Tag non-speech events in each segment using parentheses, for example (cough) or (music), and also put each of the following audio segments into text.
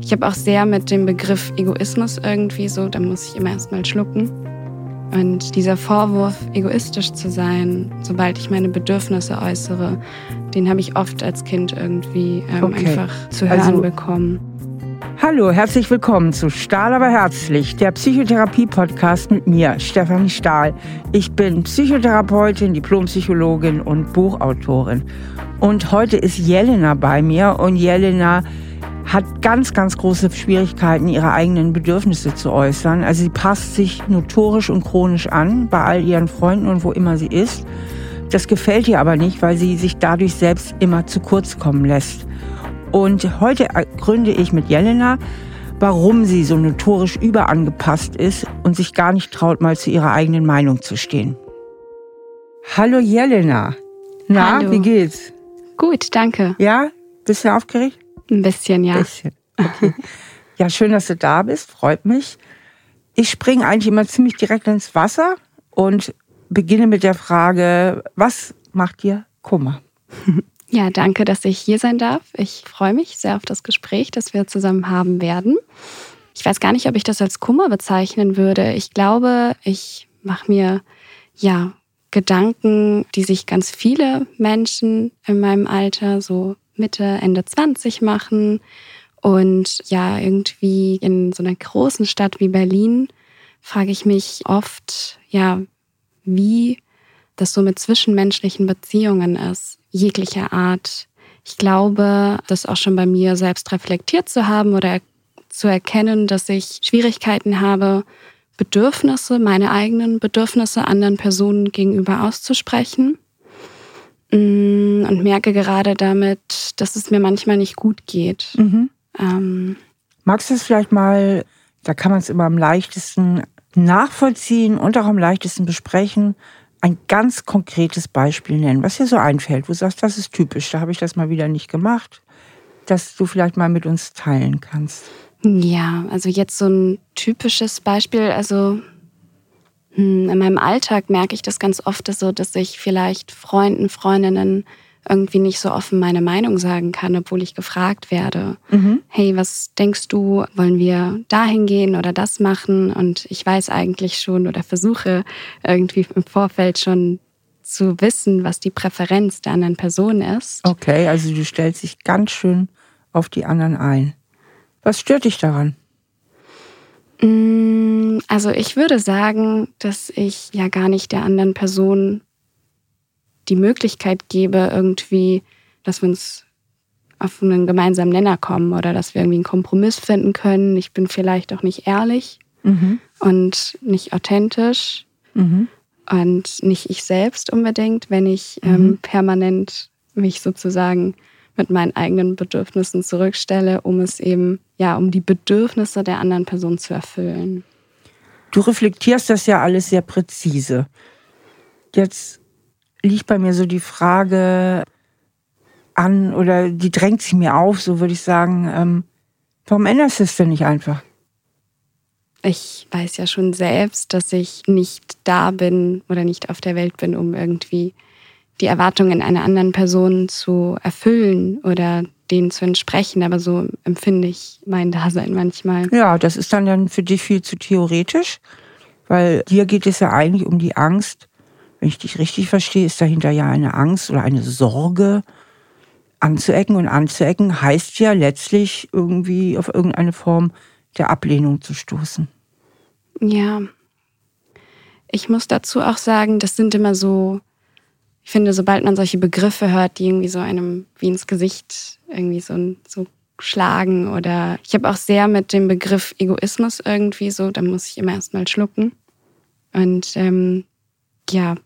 Ich habe auch sehr mit dem Begriff Egoismus irgendwie so, da muss ich immer erstmal schlucken. Und dieser Vorwurf, egoistisch zu sein, sobald ich meine Bedürfnisse äußere, den habe ich oft als Kind irgendwie ähm, okay. einfach zu hören also, bekommen. Hallo, herzlich willkommen zu Stahl aber herzlich, der Psychotherapie-Podcast mit mir, Stefanie Stahl. Ich bin Psychotherapeutin, Diplompsychologin und Buchautorin. Und heute ist Jelena bei mir und Jelena hat ganz, ganz große Schwierigkeiten, ihre eigenen Bedürfnisse zu äußern. Also sie passt sich notorisch und chronisch an bei all ihren Freunden und wo immer sie ist. Das gefällt ihr aber nicht, weil sie sich dadurch selbst immer zu kurz kommen lässt. Und heute gründe ich mit Jelena, warum sie so notorisch überangepasst ist und sich gar nicht traut, mal zu ihrer eigenen Meinung zu stehen. Hallo Jelena. Na, Hallo. wie geht's? Gut, danke. Ja? Bist du aufgeregt? Ein bisschen, ja. Ein bisschen. Okay. ja, schön, dass du da bist. Freut mich. Ich springe eigentlich immer ziemlich direkt ins Wasser und beginne mit der Frage, was macht dir Kummer? (laughs) Ja, danke, dass ich hier sein darf. Ich freue mich sehr auf das Gespräch, das wir zusammen haben werden. Ich weiß gar nicht, ob ich das als Kummer bezeichnen würde. Ich glaube, ich mache mir ja Gedanken, die sich ganz viele Menschen in meinem Alter, so Mitte, Ende 20 machen. Und ja, irgendwie in so einer großen Stadt wie Berlin frage ich mich oft, ja, wie das so mit zwischenmenschlichen Beziehungen ist jeglicher Art. Ich glaube, das auch schon bei mir selbst reflektiert zu haben oder zu erkennen, dass ich Schwierigkeiten habe, Bedürfnisse, meine eigenen Bedürfnisse anderen Personen gegenüber auszusprechen. Mm, und merke gerade damit, dass es mir manchmal nicht gut geht. Mhm. Ähm, Magst du es vielleicht mal, da kann man es immer am leichtesten nachvollziehen und auch am leichtesten besprechen, ein ganz konkretes Beispiel nennen, was dir so einfällt, wo du sagst, das ist typisch, da habe ich das mal wieder nicht gemacht, dass du vielleicht mal mit uns teilen kannst. Ja, also jetzt so ein typisches Beispiel, also in meinem Alltag merke ich das ganz oft so, dass ich vielleicht Freunden, Freundinnen irgendwie nicht so offen meine Meinung sagen kann, obwohl ich gefragt werde. Mhm. Hey, was denkst du, wollen wir dahin gehen oder das machen? Und ich weiß eigentlich schon oder versuche irgendwie im Vorfeld schon zu wissen, was die Präferenz der anderen Person ist. Okay, also du stellst dich ganz schön auf die anderen ein. Was stört dich daran? Mm, also ich würde sagen, dass ich ja gar nicht der anderen Person die Möglichkeit gebe, irgendwie, dass wir uns auf einen gemeinsamen Nenner kommen oder dass wir irgendwie einen Kompromiss finden können. Ich bin vielleicht auch nicht ehrlich mhm. und nicht authentisch mhm. und nicht ich selbst unbedingt, wenn ich mhm. ähm, permanent mich sozusagen mit meinen eigenen Bedürfnissen zurückstelle, um es eben, ja, um die Bedürfnisse der anderen Person zu erfüllen. Du reflektierst das ja alles sehr präzise. Jetzt liegt bei mir so die Frage an oder die drängt sich mir auf, so würde ich sagen, ähm, warum änderst du es denn nicht einfach? Ich weiß ja schon selbst, dass ich nicht da bin oder nicht auf der Welt bin, um irgendwie die Erwartungen einer anderen Person zu erfüllen oder denen zu entsprechen. Aber so empfinde ich mein Dasein manchmal. Ja, das ist dann, dann für dich viel zu theoretisch, weil dir geht es ja eigentlich um die Angst, wenn ich dich richtig verstehe, ist dahinter ja eine Angst oder eine Sorge, anzuecken. Und anzuecken heißt ja letztlich irgendwie auf irgendeine Form der Ablehnung zu stoßen. Ja. Ich muss dazu auch sagen, das sind immer so, ich finde, sobald man solche Begriffe hört, die irgendwie so einem wie ins Gesicht irgendwie so, so schlagen oder ich habe auch sehr mit dem Begriff Egoismus irgendwie so, da muss ich immer erstmal schlucken. Und ähm, ja,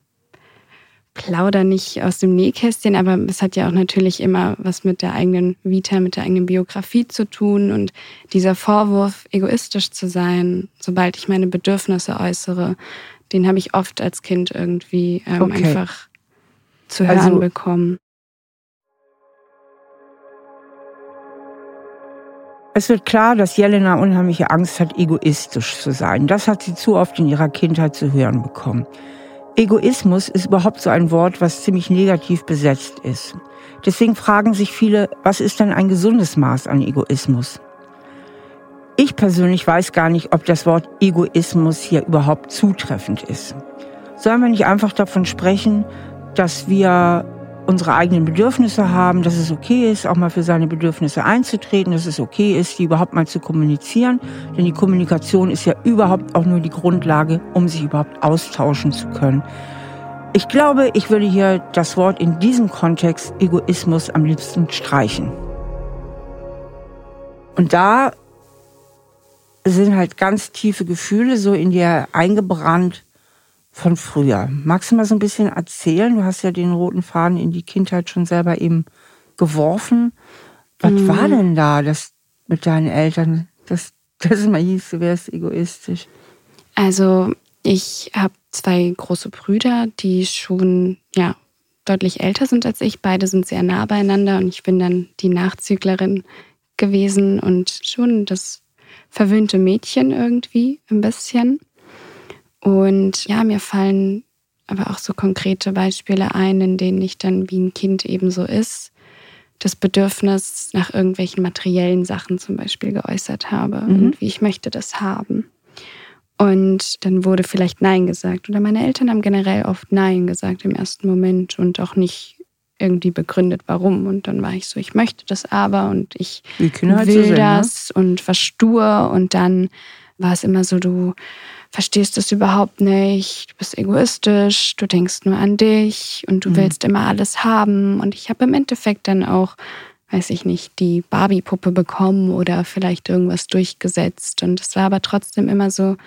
plauder nicht aus dem Nähkästchen, aber es hat ja auch natürlich immer was mit der eigenen Vita, mit der eigenen Biografie zu tun. Und dieser Vorwurf, egoistisch zu sein, sobald ich meine Bedürfnisse äußere, den habe ich oft als Kind irgendwie ähm, okay. einfach zu hören also, bekommen. Es wird klar, dass Jelena unheimliche Angst hat, egoistisch zu sein. Das hat sie zu oft in ihrer Kindheit zu hören bekommen. Egoismus ist überhaupt so ein Wort, was ziemlich negativ besetzt ist. Deswegen fragen sich viele, was ist denn ein gesundes Maß an Egoismus? ich persönlich weiß gar nicht, ob das Wort Egoismus hier überhaupt zutreffend ist. Sollen wir nicht einfach davon sprechen, dass wir unsere eigenen Bedürfnisse haben, dass es okay ist, auch mal für seine Bedürfnisse einzutreten, dass es okay ist, die überhaupt mal zu kommunizieren. Denn die Kommunikation ist ja überhaupt auch nur die Grundlage, um sich überhaupt austauschen zu können. Ich glaube, ich würde hier das Wort in diesem Kontext Egoismus am liebsten streichen. Und da sind halt ganz tiefe Gefühle so in dir eingebrannt von früher. Magst du mal so ein bisschen erzählen? Du hast ja den roten Faden in die Kindheit schon selber eben geworfen. Was mhm. war denn da das mit deinen Eltern, dass das immer hieß, du wärst egoistisch? Also ich habe zwei große Brüder, die schon ja deutlich älter sind als ich. Beide sind sehr nah beieinander und ich bin dann die Nachzüglerin gewesen und schon das verwöhnte Mädchen irgendwie ein bisschen. Und ja, mir fallen aber auch so konkrete Beispiele ein, in denen ich dann wie ein Kind eben so ist, das Bedürfnis nach irgendwelchen materiellen Sachen zum Beispiel geäußert habe. Mhm. Irgendwie, ich möchte das haben. Und dann wurde vielleicht Nein gesagt. Oder meine Eltern haben generell oft Nein gesagt im ersten Moment und auch nicht irgendwie begründet, warum. Und dann war ich so, ich möchte das aber und ich halt will so ne? das ne? und verstur. Und dann war es immer so, du verstehst das überhaupt nicht, du bist egoistisch, du denkst nur an dich und du mhm. willst immer alles haben. Und ich habe im Endeffekt dann auch, weiß ich nicht, die Barbie-Puppe bekommen oder vielleicht irgendwas durchgesetzt. Und es war aber trotzdem immer so,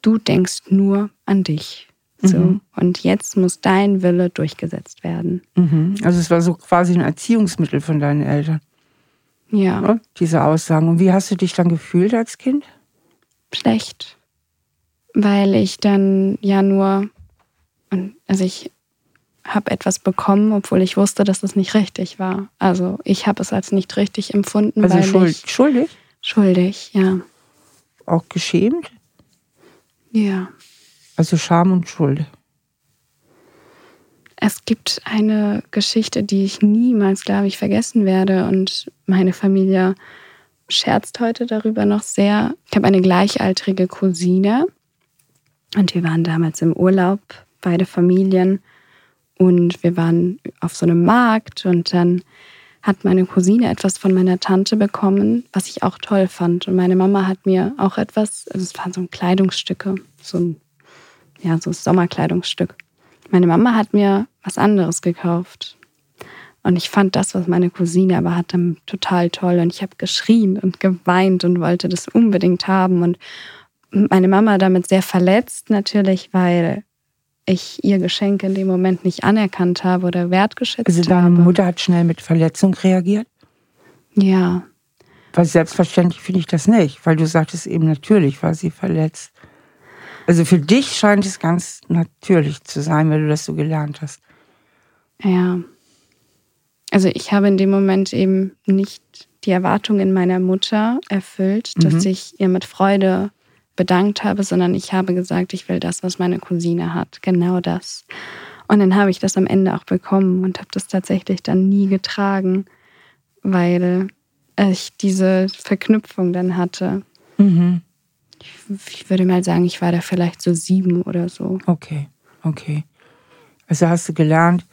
du denkst nur an dich. So. Mhm. Und jetzt muss dein Wille durchgesetzt werden. Mhm. Also es war so quasi ein Erziehungsmittel von deinen Eltern. Ja. ja. Diese Aussagen. Und wie hast du dich dann gefühlt als Kind? Schlecht. Weil ich dann ja nur, also ich habe etwas bekommen, obwohl ich wusste, dass das nicht richtig war. Also ich habe es als nicht richtig empfunden. Also weil schuld, ich, schuldig? Schuldig, ja. Auch geschämt? Ja. Also Scham und Schuld. Es gibt eine Geschichte, die ich niemals, glaube ich, vergessen werde. Und meine Familie scherzt heute darüber noch sehr. Ich habe eine gleichaltrige Cousine und wir waren damals im Urlaub, beide Familien. Und wir waren auf so einem Markt und dann hat meine Cousine etwas von meiner Tante bekommen, was ich auch toll fand. Und meine Mama hat mir auch etwas, also es waren so Kleidungsstücke, so ein, ja, so ein Sommerkleidungsstück. Meine Mama hat mir was anderes gekauft. Und ich fand das, was meine Cousine aber hatte, total toll. Und ich habe geschrien und geweint und wollte das unbedingt haben. Und meine Mama damit sehr verletzt, natürlich, weil ich ihr Geschenk in dem Moment nicht anerkannt habe oder wertgeschätzt also deine habe. Mutter hat schnell mit Verletzung reagiert? Ja. Weil selbstverständlich finde ich das nicht, weil du sagtest eben natürlich war sie verletzt. Also für dich scheint es ganz natürlich zu sein, weil du das so gelernt hast. Ja. Also ich habe in dem Moment eben nicht die Erwartungen meiner Mutter erfüllt, dass mhm. ich ihr mit Freude bedankt habe, sondern ich habe gesagt, ich will das, was meine Cousine hat. Genau das. Und dann habe ich das am Ende auch bekommen und habe das tatsächlich dann nie getragen, weil ich diese Verknüpfung dann hatte. Mhm. Ich, würde mal sagen, ich war da vielleicht so sieben oder so. Okay, okay. Also hast du gelernt,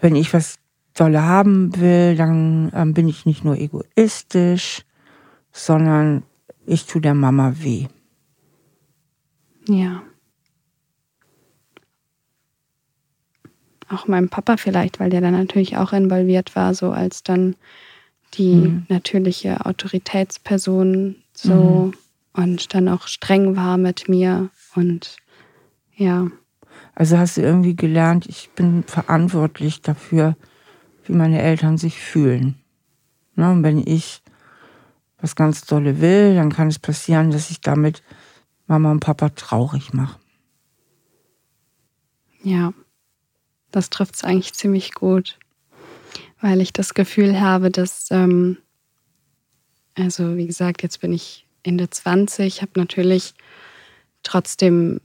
wenn ich was dolle haben will, dann ähm, bin ich nicht nur egoistisch, sondern ich tue der Mama weh. Ja. Auch meinem Papa vielleicht, weil der dann natürlich auch involviert war, so als dann die mhm. natürliche Autoritätsperson so mhm. und dann auch streng war mit mir und ja. Also hast du irgendwie gelernt, ich bin verantwortlich dafür, wie meine Eltern sich fühlen. Ne? Und wenn ich was ganz dolle will, dann kann es passieren, dass ich damit Mama und Papa traurig mache. Ja, das trifft es eigentlich ziemlich gut, weil ich das Gefühl habe, dass, ähm, also wie gesagt, jetzt bin ich Ende 20, habe natürlich trotzdem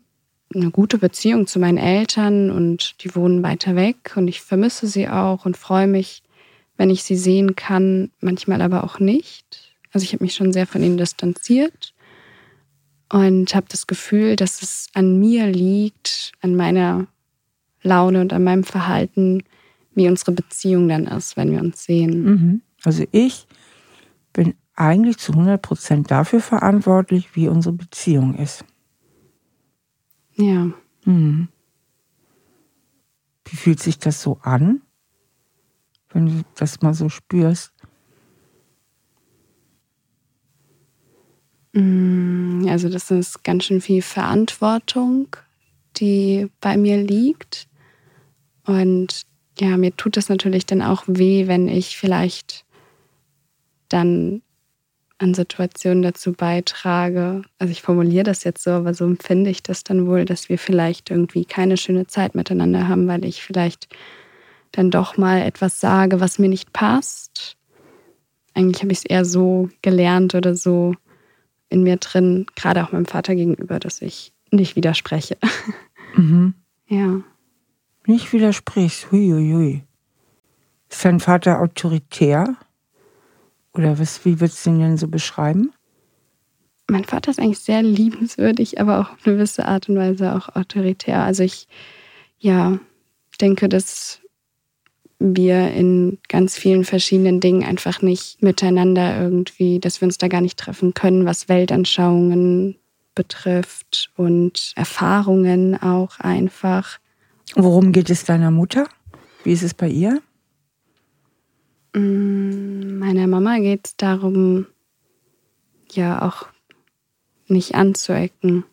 eine gute Beziehung zu meinen Eltern und die wohnen weiter weg und ich vermisse sie auch und freue mich, wenn ich sie sehen kann, manchmal aber auch nicht Also ich habe mich schon sehr von ihnen distanziert und habe das Gefühl, dass es an mir liegt, an meiner Laune und an meinem Verhalten, wie unsere Beziehung dann ist, wenn wir uns sehen. Mhm. Also ich bin eigentlich zu 100 Prozent dafür verantwortlich, wie unsere Beziehung ist. Ja. Mhm. Wie fühlt sich das so an, wenn du das mal so spürst? Also das ist ganz schön viel Verantwortung, die bei mir liegt. Und ja, mir tut das natürlich dann auch weh, wenn ich vielleicht dann an Situationen dazu beitrage. Also ich formuliere das jetzt so, aber so empfinde ich das dann wohl, dass wir vielleicht irgendwie keine schöne Zeit miteinander haben, weil ich vielleicht dann doch mal etwas sage, was mir nicht passt. Eigentlich habe ich es eher so gelernt oder so in mir drin, gerade auch meinem Vater gegenüber, dass ich nicht widerspreche. (laughs) Mhm. Ja. Nicht widersprichst. Huiuiui. Ist dein Vater autoritär? Oder was, wie würdest du ihn denn so beschreiben? Mein Vater ist eigentlich sehr liebenswürdig, aber auch auf eine gewisse Art und Weise auch autoritär. Also ich, ja, denke, dass wir in ganz vielen verschiedenen Dingen einfach nicht miteinander irgendwie, dass wir uns da gar nicht treffen können, was Weltanschauungen betrifft und Erfahrungen auch einfach. Worum geht es deiner Mutter? Wie ist es bei ihr? Mm, meiner Mama geht es darum, ja auch nicht anzuecken.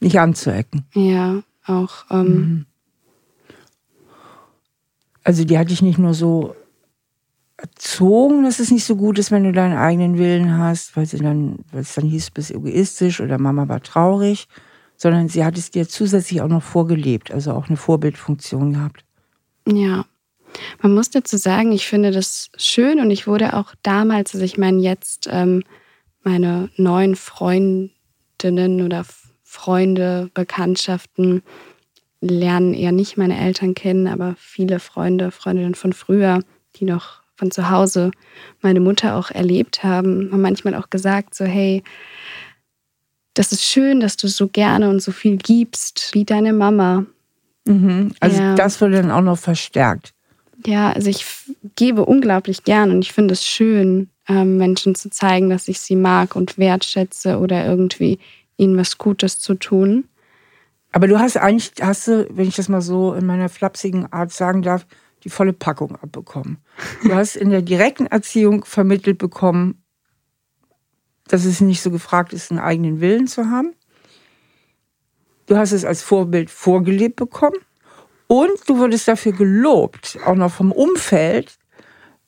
Nicht anzuecken. Ja, auch ähm, mhm. Also die hat dich nicht nur so erzogen, dass es nicht so gut ist, wenn du deinen eigenen Willen hast, weil sie dann, weil es dann hieß, du bist egoistisch oder Mama war traurig, sondern sie hat es dir zusätzlich auch noch vorgelebt, also auch eine Vorbildfunktion gehabt. Ja. Man muss dazu sagen, ich finde das schön und ich wurde auch damals, also ich meine jetzt ähm, meine neuen Freundinnen oder Freunde, Bekanntschaften, lernen eher nicht meine Eltern kennen, aber viele Freunde, Freundinnen von früher, die noch von zu Hause meine Mutter auch erlebt haben, haben manchmal auch gesagt, so hey, das ist schön, dass du so gerne und so viel gibst, wie deine Mama. Mhm. Also ja. das wurde dann auch noch verstärkt. Ja, also ich gebe unglaublich gern und ich finde es schön, ähm, Menschen zu zeigen, dass ich sie mag und wertschätze oder irgendwie ihnen was Gutes zu tun. Aber du hast eigentlich, hast du, wenn ich das mal so in meiner flapsigen Art sagen darf, die volle Packung abbekommen. Du (laughs) hast in der direkten Erziehung vermittelt bekommen, dass es nicht so gefragt ist, einen eigenen Willen zu haben. Du hast es als Vorbild vorgelebt bekommen. Und du wurdest dafür gelobt, auch noch vom Umfeld,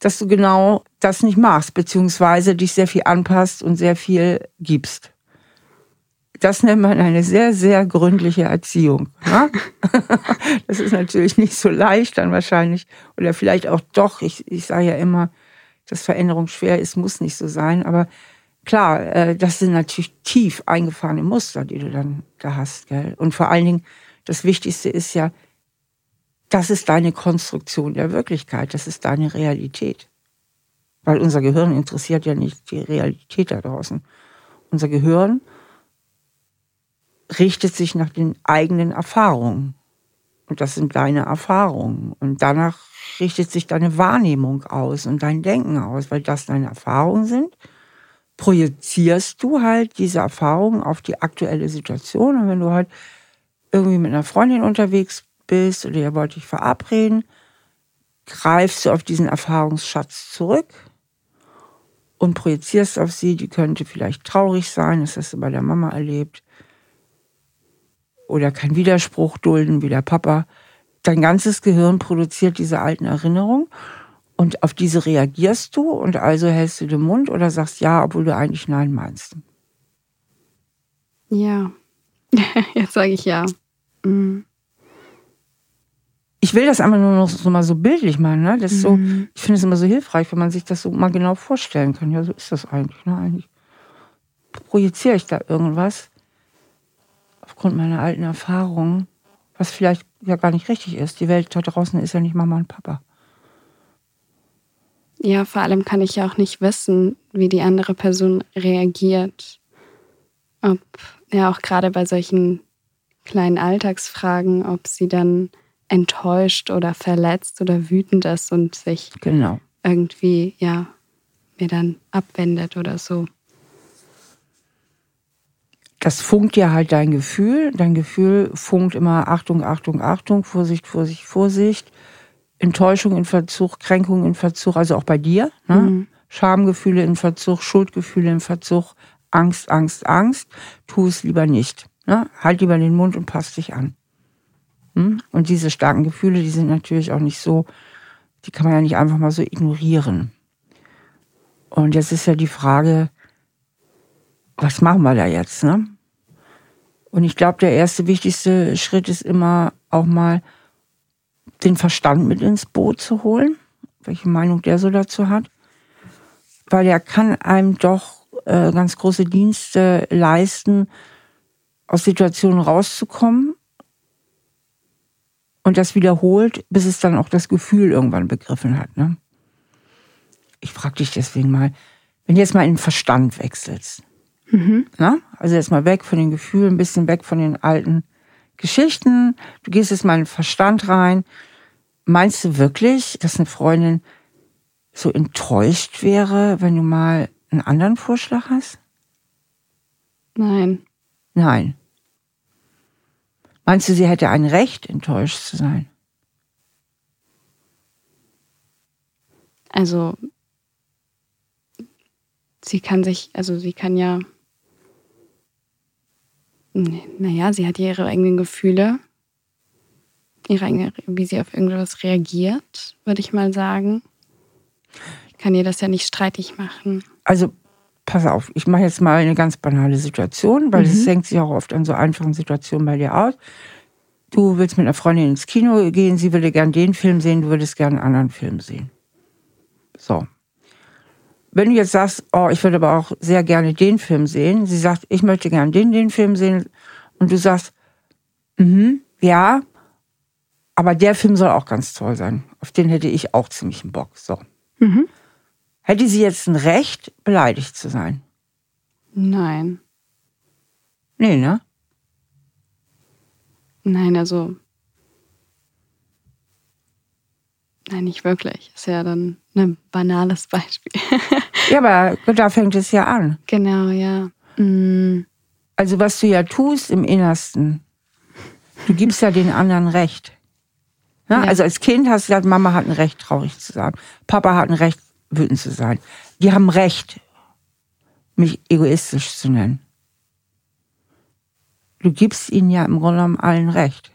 dass du genau das nicht machst, beziehungsweise dich sehr viel anpasst und sehr viel gibst. Das nennt man eine sehr, sehr gründliche Erziehung. Ne? (laughs) das ist natürlich nicht so leicht dann wahrscheinlich. Oder vielleicht auch doch. Ich, ich sage ja immer, dass Veränderung schwer ist, muss nicht so sein. Aber klar, äh, das sind natürlich tief eingefahrene Muster, die du dann da hast. Gell? Und vor allen Dingen, das Wichtigste ist ja, das ist deine Konstruktion der Wirklichkeit, das ist deine Realität. Weil unser Gehirn interessiert ja nicht die Realität da draußen. Unser Gehirn richtet sich nach den eigenen Erfahrungen. Und das sind deine Erfahrungen. Und danach richtet sich deine Wahrnehmung aus und dein Denken aus, weil das deine Erfahrungen sind. Projizierst du halt diese Erfahrungen auf die aktuelle Situation. Und wenn du halt irgendwie mit einer Freundin unterwegs bist oder ihr wollt dich verabreden, greifst du auf diesen Erfahrungsschatz zurück und projizierst auf sie, die könnte vielleicht traurig sein, das hast du bei der Mama erlebt, oder keinen Widerspruch dulden wie der Papa. Dein ganzes Gehirn produziert diese alten Erinnerungen und auf diese reagierst du und also hältst du den Mund oder sagst ja, obwohl du eigentlich nein meinst. Ja, (laughs) jetzt sage ich ja. Mhm. Ich will das einfach nur noch so mal so bildlich machen. Ne? Das mhm. so, ich finde es immer so hilfreich, wenn man sich das so mal genau vorstellen kann. Ja, so ist das eigentlich. Ne? Eigentlich projiziere ich da irgendwas aufgrund meiner alten Erfahrungen, was vielleicht ja gar nicht richtig ist. Die Welt da draußen ist ja nicht Mama und Papa. Ja, vor allem kann ich ja auch nicht wissen, wie die andere Person reagiert. Ob, ja, auch gerade bei solchen kleinen Alltagsfragen, ob sie dann enttäuscht oder verletzt oder wütend ist und sich genau. irgendwie, ja, mir dann abwendet oder so. Das funkt ja halt dein Gefühl. Dein Gefühl funkt immer Achtung, Achtung, Achtung, Vorsicht, Vorsicht, Vorsicht. Enttäuschung in Verzug, Kränkung in Verzug, also auch bei dir. Ne? Mhm. Schamgefühle in Verzug, Schuldgefühle in Verzug, Angst, Angst, Angst. Tu es lieber nicht. Ne? Halt lieber den Mund und passt dich an. Hm? Und diese starken Gefühle, die sind natürlich auch nicht so, die kann man ja nicht einfach mal so ignorieren. Und jetzt ist ja die Frage, was machen wir da jetzt? Ne? Und ich glaube, der erste wichtigste Schritt ist immer auch mal den Verstand mit ins Boot zu holen, welche Meinung der so dazu hat. Weil er kann einem doch äh, ganz große Dienste leisten, aus Situationen rauszukommen und das wiederholt, bis es dann auch das Gefühl irgendwann begriffen hat. Ne? Ich frage dich deswegen mal, wenn du jetzt mal in den Verstand wechselst, mhm. na? also jetzt mal weg von den Gefühlen, ein bisschen weg von den alten Geschichten, du gehst jetzt mal in den Verstand rein, meinst du wirklich, dass eine Freundin so enttäuscht wäre, wenn du mal einen anderen Vorschlag hast? Nein. Nein. Meinst du, sie hätte ein Recht, enttäuscht zu sein? Also, sie kann sich, also sie kann ja, naja, sie hat ihre eigenen Gefühle, ihre eigene, wie sie auf irgendwas reagiert, würde ich mal sagen. Ich kann ihr das ja nicht streitig machen. Also pass auf, ich mache jetzt mal eine ganz banale Situation, weil es mhm. senkt sich auch oft an so einfachen Situationen bei dir aus. Du willst mit einer Freundin ins Kino gehen, sie würde gern den Film sehen, du würdest gern einen anderen Film sehen. So. Wenn du jetzt sagst, oh, ich würde aber auch sehr gerne den Film sehen, sie sagt, ich möchte gern den, den Film sehen, und du sagst, mhm, ja, aber der Film soll auch ganz toll sein. Auf den hätte ich auch ziemlich einen Bock. So. Mhm. Hätte sie jetzt ein Recht, beleidigt zu sein? Nein. Nee, ne? Nein, also. Nein, nicht wirklich. Ist ja dann ein banales Beispiel. (laughs) ja, aber da fängt es ja an. Genau, ja. Mhm. Also, was du ja tust im Innersten, du gibst ja den anderen Recht. Ja? Ja. Also, als Kind hast du gesagt, Mama hat ein Recht, traurig zu sein. Papa hat ein Recht, wütend zu sein. Die haben Recht, mich egoistisch zu nennen. Du gibst ihnen ja im Grunde genommen allen Recht.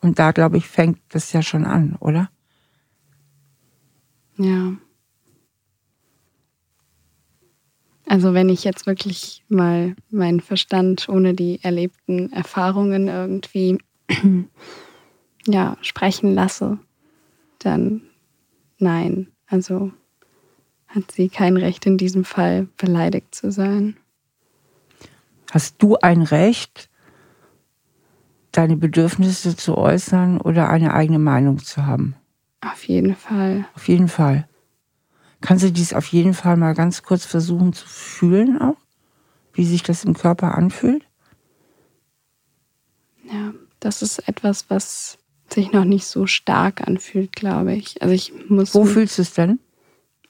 Und da, glaube ich, fängt das ja schon an, oder? Ja. Also wenn ich jetzt wirklich mal meinen Verstand ohne die erlebten Erfahrungen irgendwie (clears throat) ja, sprechen lasse, dann nein. Also hat sie kein Recht in diesem Fall beleidigt zu sein. Hast du ein Recht, deine Bedürfnisse zu äußern oder eine eigene Meinung zu haben? Auf jeden Fall. Auf jeden Fall. Kannst du dies auf jeden Fall mal ganz kurz versuchen zu fühlen auch? Wie sich das im Körper anfühlt? Ja, das ist etwas, was sich noch nicht so stark anfühlt, glaube ich. Also ich muss. Wo fühlst du es denn?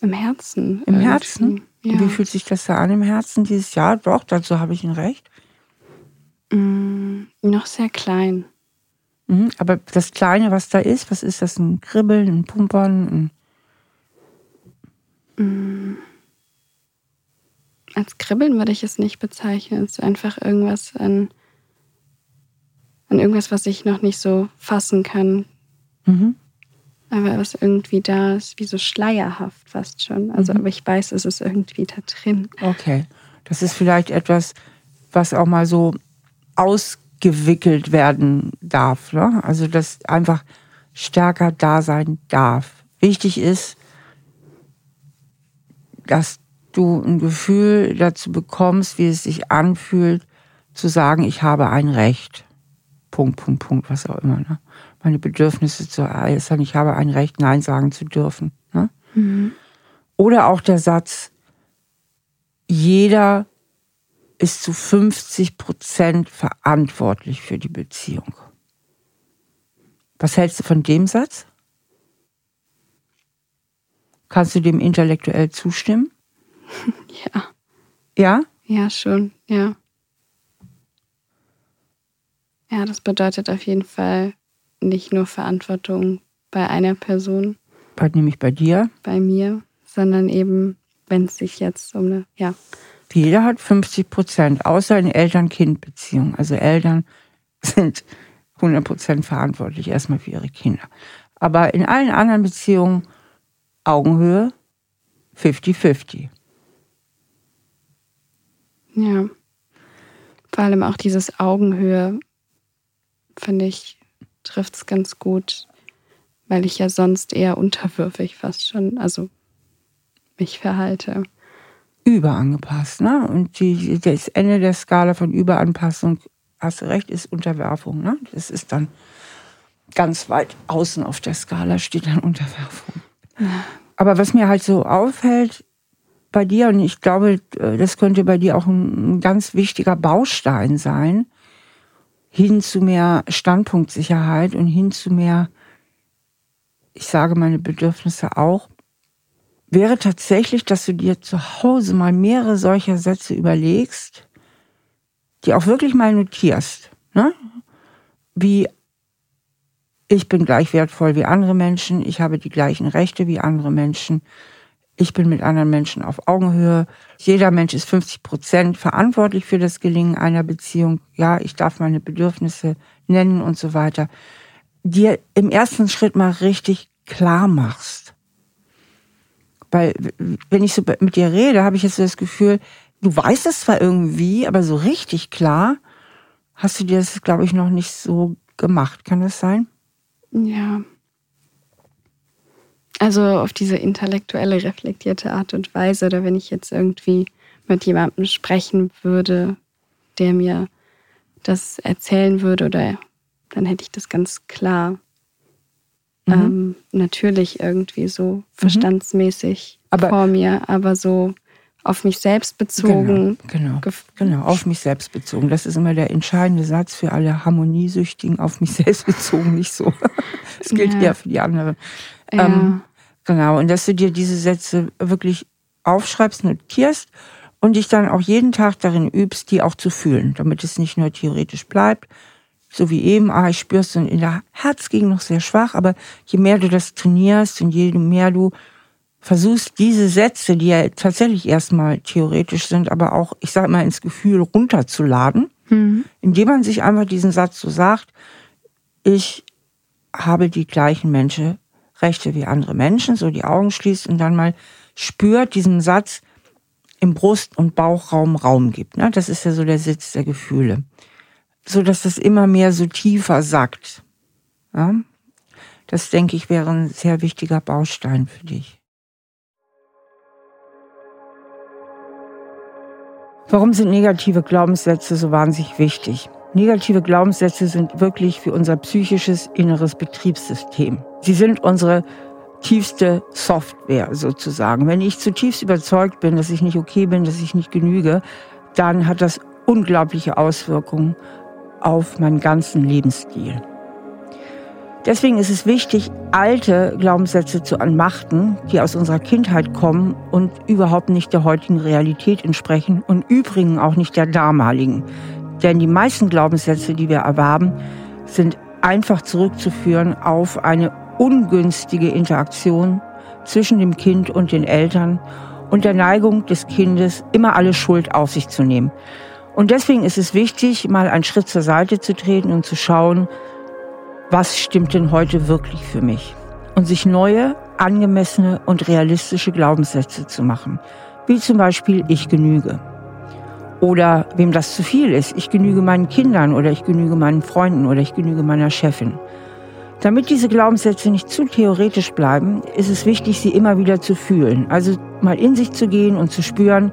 Im Herzen. Im irgendwie. Herzen? Ja. Wie fühlt sich das da an im Herzen dieses Jahr? Doch, dazu habe ich ein Recht. Mm, noch sehr klein. Mhm, aber das Kleine, was da ist, was ist das? Ein Kribbeln, ein Pumpern? Ein mm. Als Kribbeln würde ich es nicht bezeichnen. Es ist einfach irgendwas an, an irgendwas, was ich noch nicht so fassen kann. Mhm aber was irgendwie da ist, wie so schleierhaft fast schon. Also, mhm. aber ich weiß, es ist irgendwie da drin. Okay. Das ist vielleicht etwas, was auch mal so ausgewickelt werden darf. Ne? Also, das einfach stärker da sein darf. Wichtig ist, dass du ein Gefühl dazu bekommst, wie es sich anfühlt, zu sagen, ich habe ein Recht. Punkt, Punkt, Punkt, was auch immer. Ne? meine Bedürfnisse zu äußern. Ich habe ein Recht, Nein sagen zu dürfen. Ne? Mhm. Oder auch der Satz, jeder ist zu 50 Prozent verantwortlich für die Beziehung. Was hältst du von dem Satz? Kannst du dem intellektuell zustimmen? (laughs) Ja. Ja? Ja, schon, ja. Ja, das bedeutet auf jeden Fall nicht nur Verantwortung bei einer Person. Bei, nämlich bei dir? Bei mir, sondern eben, wenn es sich jetzt um eine, ja. Jeder hat 50 Prozent, außer in Eltern-Kind-Beziehungen. Also Eltern (laughs) sind 100 Prozent verantwortlich erstmal für ihre Kinder. Aber in allen anderen Beziehungen Augenhöhe 50-50. Ja. Vor allem auch dieses Augenhöhe, finde ich, trifft es ganz gut, weil ich ja sonst eher unterwürfig fast schon, also mich verhalte. Überangepasst, ne? Und die, das Ende der Skala von Überanpassung, hast du recht, ist Unterwerfung, ne? Das ist dann ganz weit außen auf der Skala steht dann Unterwerfung. Aber was mir halt so auffällt, bei dir, und ich glaube, äh, das könnte bei dir auch ein ganz wichtiger Baustein sein, hin zu mehr Standpunktsicherheit und hin zu mehr, ich sage meine Bedürfnisse auch, wäre tatsächlich, dass du dir zu Hause mal mehrere solcher Sätze überlegst, die auch wirklich mal notierst. Ne? Wie ich bin gleich wertvoll wie andere Menschen, ich habe die gleichen Rechte wie andere Menschen, ich bin mit anderen Menschen auf Augenhöhe. Jeder Mensch ist 50 Prozent verantwortlich für das Gelingen einer Beziehung. Ja, ich darf meine Bedürfnisse nennen und so weiter. Dir im ersten Schritt mal richtig klar machst. Weil, wenn ich so mit dir rede, habe ich jetzt so das Gefühl, du weißt es zwar irgendwie, aber so richtig klar hast du dir das, glaube ich, noch nicht so gemacht. Kann das sein? Ja, also auf diese intellektuelle, reflektierte Art und Weise, oder wenn ich jetzt irgendwie mit jemandem sprechen würde, der mir das erzählen würde, oder dann hätte ich das ganz klar mhm. ähm, natürlich irgendwie so mhm. verstandsmäßig aber, vor mir, aber so auf mich selbst bezogen. Genau, genau, genau, auf mich selbst bezogen. Das ist immer der entscheidende Satz für alle Harmoniesüchtigen, auf mich (laughs) selbst bezogen, nicht so. (laughs) Das gilt ja. eher für die anderen. Ja. Ähm, genau, und dass du dir diese Sätze wirklich aufschreibst, notierst und dich dann auch jeden Tag darin übst, die auch zu fühlen, damit es nicht nur theoretisch bleibt, so wie eben, ah, ich spür's und in der Herzgegend noch sehr schwach, aber je mehr du das trainierst und je mehr du versuchst, diese Sätze, die ja tatsächlich erstmal theoretisch sind, aber auch, ich sag mal, ins Gefühl runterzuladen, mhm. indem man sich einfach diesen Satz so sagt, ich habe die gleichen Menschen, Rechte wie andere Menschen, so die Augen schließt und dann mal spürt diesen Satz im Brust- und Bauchraum Raum gibt. Ne? Das ist ja so der Sitz der Gefühle. So dass das immer mehr so tiefer sackt. Ja? Das denke ich wäre ein sehr wichtiger Baustein für dich. Warum sind negative Glaubenssätze so wahnsinnig wichtig? Negative Glaubenssätze sind wirklich für unser psychisches inneres Betriebssystem. Sie sind unsere tiefste Software sozusagen. Wenn ich zutiefst überzeugt bin, dass ich nicht okay bin, dass ich nicht genüge, dann hat das unglaubliche Auswirkungen auf meinen ganzen Lebensstil. Deswegen ist es wichtig, alte Glaubenssätze zu anmachten, die aus unserer Kindheit kommen und überhaupt nicht der heutigen Realität entsprechen und übrigens auch nicht der damaligen. Denn die meisten Glaubenssätze, die wir erwerben, sind einfach zurückzuführen auf eine ungünstige Interaktion zwischen dem Kind und den Eltern und der Neigung des Kindes, immer alle Schuld auf sich zu nehmen. Und deswegen ist es wichtig, mal einen Schritt zur Seite zu treten und zu schauen, was stimmt denn heute wirklich für mich? Und sich neue, angemessene und realistische Glaubenssätze zu machen. Wie zum Beispiel, ich genüge. Oder wem das zu viel ist, ich genüge meinen Kindern oder ich genüge meinen Freunden oder ich genüge meiner Chefin. Damit diese Glaubenssätze nicht zu theoretisch bleiben, ist es wichtig, sie immer wieder zu fühlen. Also mal in sich zu gehen und zu spüren,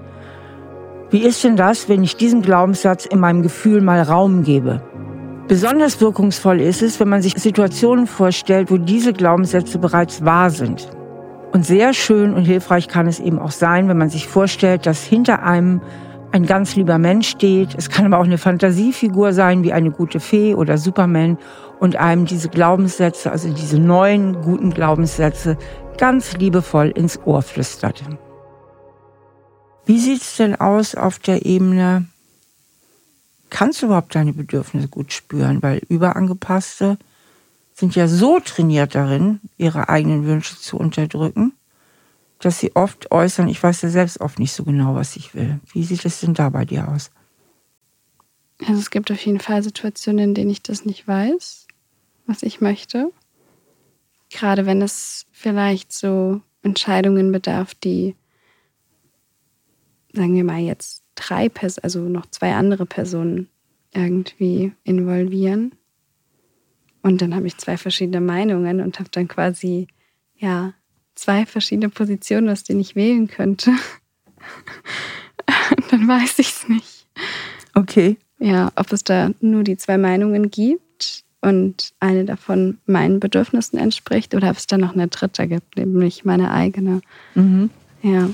wie ist denn das, wenn ich diesem Glaubenssatz in meinem Gefühl mal Raum gebe? Besonders wirkungsvoll ist es, wenn man sich Situationen vorstellt, wo diese Glaubenssätze bereits wahr sind. Und sehr schön und hilfreich kann es eben auch sein, wenn man sich vorstellt, dass hinter einem ein ganz lieber Mensch steht. Es kann aber auch eine Fantasiefigur sein, wie eine gute Fee oder Superman und einem diese Glaubenssätze, also diese neuen guten Glaubenssätze, ganz liebevoll ins Ohr flüstert. Wie sieht's denn aus auf der Ebene, kannst du überhaupt deine Bedürfnisse gut spüren? Weil Überangepasste sind ja so trainiert darin, ihre eigenen Wünsche zu unterdrücken, dass sie oft äußern, ich weiß ja selbst oft nicht so genau, was ich will. Wie sieht es denn da bei dir aus? Also es gibt auf jeden Fall Situationen, in denen ich das nicht weiß, was ich möchte. Gerade wenn es vielleicht so Entscheidungen bedarf, die, sagen wir mal jetzt drei Personen, also noch zwei andere Personen irgendwie involvieren. Und dann habe ich zwei verschiedene Meinungen und habe dann quasi, ja, zwei verschiedene Positionen, aus denen ich wählen könnte. (laughs) dann weiß ich es nicht. Okay. Ja, ob es da nur die zwei Meinungen gibt und eine davon meinen Bedürfnissen entspricht oder ob es da noch eine dritte gibt, nämlich meine eigene. Mhm. Ja.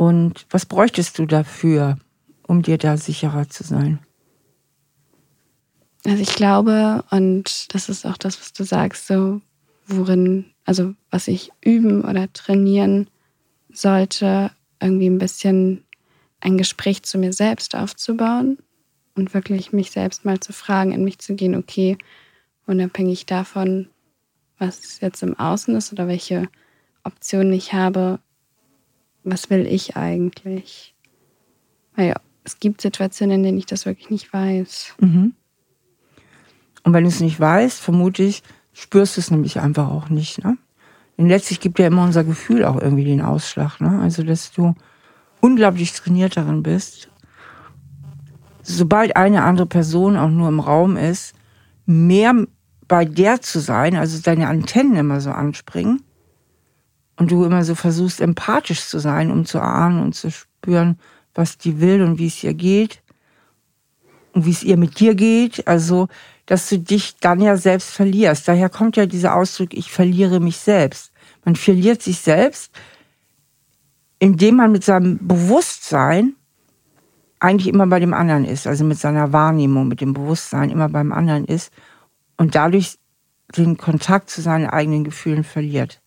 Und was bräuchtest du dafür, um dir da sicherer zu sein? Also ich glaube, und das ist auch das, was du sagst, so worin, also was ich üben oder trainieren sollte, irgendwie ein bisschen ein Gespräch zu mir selbst aufzubauen und wirklich mich selbst mal zu fragen, in mich zu gehen, okay, unabhängig davon, was jetzt im Außen ist oder welche Optionen ich habe, was will ich eigentlich? Weil ja, es gibt Situationen, in denen ich das wirklich nicht weiß. Mhm. Und wenn du es nicht weißt, vermute ich, spürst du es nämlich einfach auch nicht. Ne? Denn letztlich gibt ja immer unser Gefühl auch irgendwie den Ausschlag. Ne? Also, dass du unglaublich trainiert darin bist, sobald eine andere Person auch nur im Raum ist, mehr bei der zu sein, also deine Antennen immer so anspringen und du immer so versuchst, empathisch zu sein, um zu ahnen und zu spüren, was die will und wie es ihr geht und wie es ihr mit dir geht. Also, dass du dich dann ja selbst verlierst. Daher kommt ja dieser Ausdruck, ich verliere mich selbst. Man verliert sich selbst, indem man mit seinem Bewusstsein eigentlich immer bei dem anderen ist, also mit seiner Wahrnehmung, mit dem Bewusstsein immer beim anderen ist und dadurch den Kontakt zu seinen eigenen Gefühlen verliert.